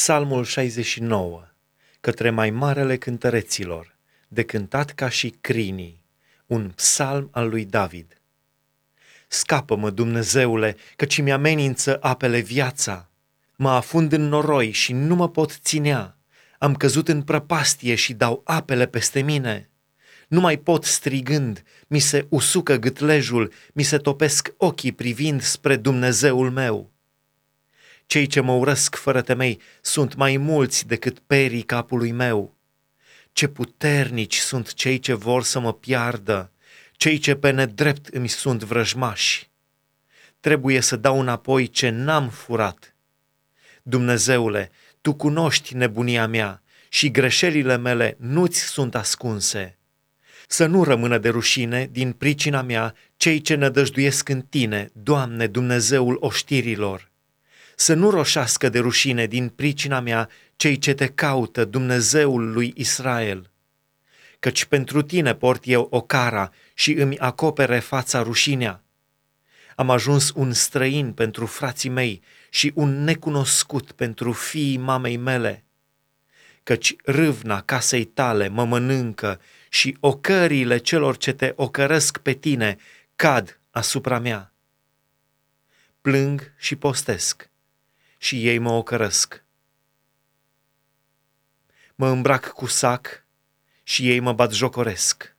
Psalmul 69, către mai marele cântăreților, de cântat ca și crinii, un psalm al lui David. Scapă-mă, Dumnezeule, căci mi amenință apele viața. Mă afund în noroi și nu mă pot ținea. Am căzut în prăpastie și dau apele peste mine. Nu mai pot strigând, mi se usucă gâtlejul, mi se topesc ochii privind spre Dumnezeul meu. Cei ce mă urăsc fără temei sunt mai mulți decât perii capului meu. Ce puternici sunt cei ce vor să mă piardă, cei ce pe nedrept îmi sunt vrăjmași. Trebuie să dau înapoi ce n-am furat. Dumnezeule, Tu cunoști nebunia mea și greșelile mele nu-ți sunt ascunse. Să nu rămână de rușine din pricina mea cei ce nădăjduiesc în Tine, Doamne, Dumnezeul oștirilor să nu roșească de rușine din pricina mea cei ce te caută, Dumnezeul lui Israel. Căci pentru tine port eu o cara și îmi acopere fața rușinea. Am ajuns un străin pentru frații mei și un necunoscut pentru fiii mamei mele. Căci râvna casei tale mă mănâncă și ocările celor ce te ocărăsc pe tine cad asupra mea. Plâng și postesc și ei mă ocărăsc. Mă îmbrac cu sac și ei mă bat jocoresc.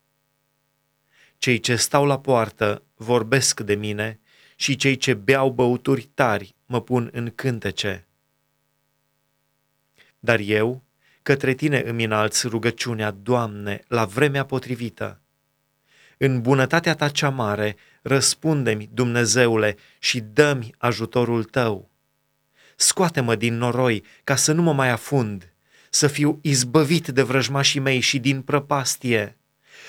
Cei ce stau la poartă vorbesc de mine și cei ce beau băuturi tari mă pun în cântece. Dar eu, către tine îmi înalți rugăciunea, Doamne, la vremea potrivită. În bunătatea ta cea mare, răspunde-mi, Dumnezeule, și dă-mi ajutorul tău scoate-mă din noroi ca să nu mă mai afund, să fiu izbăvit de vrăjmașii mei și din prăpastie,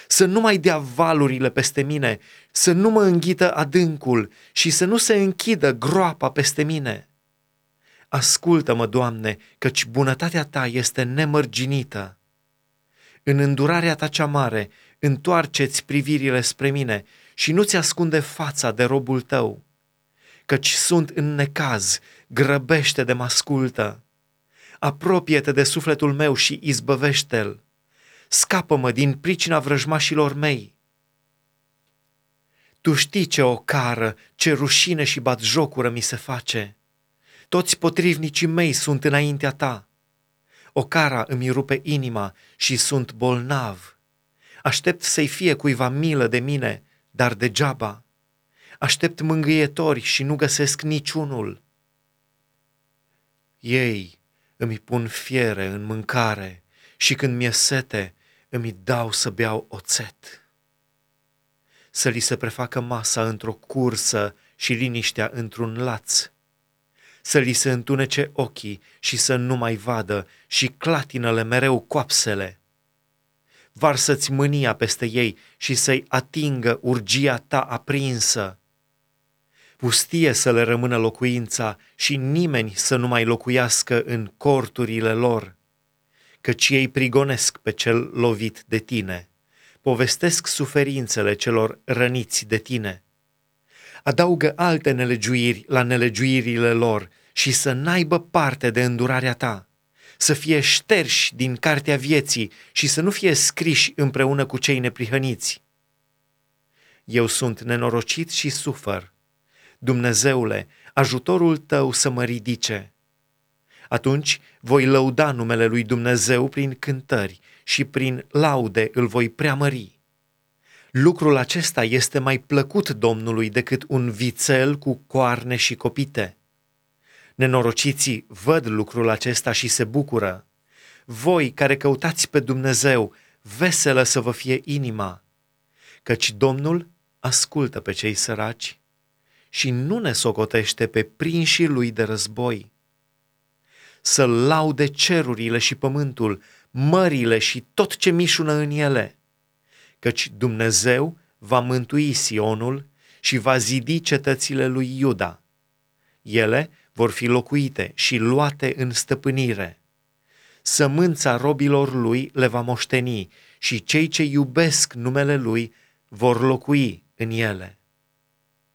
să nu mai dea valurile peste mine, să nu mă înghită adâncul și să nu se închidă groapa peste mine. Ascultă-mă, Doamne, căci bunătatea Ta este nemărginită. În îndurarea Ta cea mare, întoarceți privirile spre mine și nu-ți ascunde fața de robul Tău căci sunt în necaz, grăbește de mă ascultă. Apropie-te de sufletul meu și izbăvește-l. Scapă-mă din pricina vrăjmașilor mei. Tu știi ce ocară, ce rușine și bat jocură mi se face. Toți potrivnicii mei sunt înaintea ta. Ocara îmi rupe inima și sunt bolnav. Aștept să-i fie cuiva milă de mine, dar degeaba. Aștept mângâietori și nu găsesc niciunul. Ei îmi pun fiere în mâncare și când mi-e sete, îmi dau să beau oțet. Să li se prefacă masa într-o cursă și liniștea într-un laț. Să li se întunece ochii și să nu mai vadă și clatinăle mereu coapsele. Varsă-ți mânia peste ei și să-i atingă urgia ta aprinsă pustie să le rămână locuința și nimeni să nu mai locuiască în corturile lor, căci ei prigonesc pe cel lovit de tine, povestesc suferințele celor răniți de tine. Adaugă alte nelegiuiri la nelegiuirile lor și să n-aibă parte de îndurarea ta, să fie șterși din cartea vieții și să nu fie scriși împreună cu cei neprihăniți. Eu sunt nenorocit și sufăr, Dumnezeule, ajutorul tău să mă ridice. Atunci voi lăuda numele lui Dumnezeu prin cântări și prin laude îl voi preamări. Lucrul acesta este mai plăcut Domnului decât un vițel cu coarne și copite. Nenorociții văd lucrul acesta și se bucură. Voi care căutați pe Dumnezeu, veselă să vă fie inima, căci Domnul ascultă pe cei săraci și nu ne socotește pe prinșii lui de război. Să laude cerurile și pământul, mările și tot ce mișună în ele, căci Dumnezeu va mântui Sionul și va zidi cetățile lui Iuda. Ele vor fi locuite și luate în stăpânire. Sămânța robilor lui le va moșteni și cei ce iubesc numele lui vor locui în ele.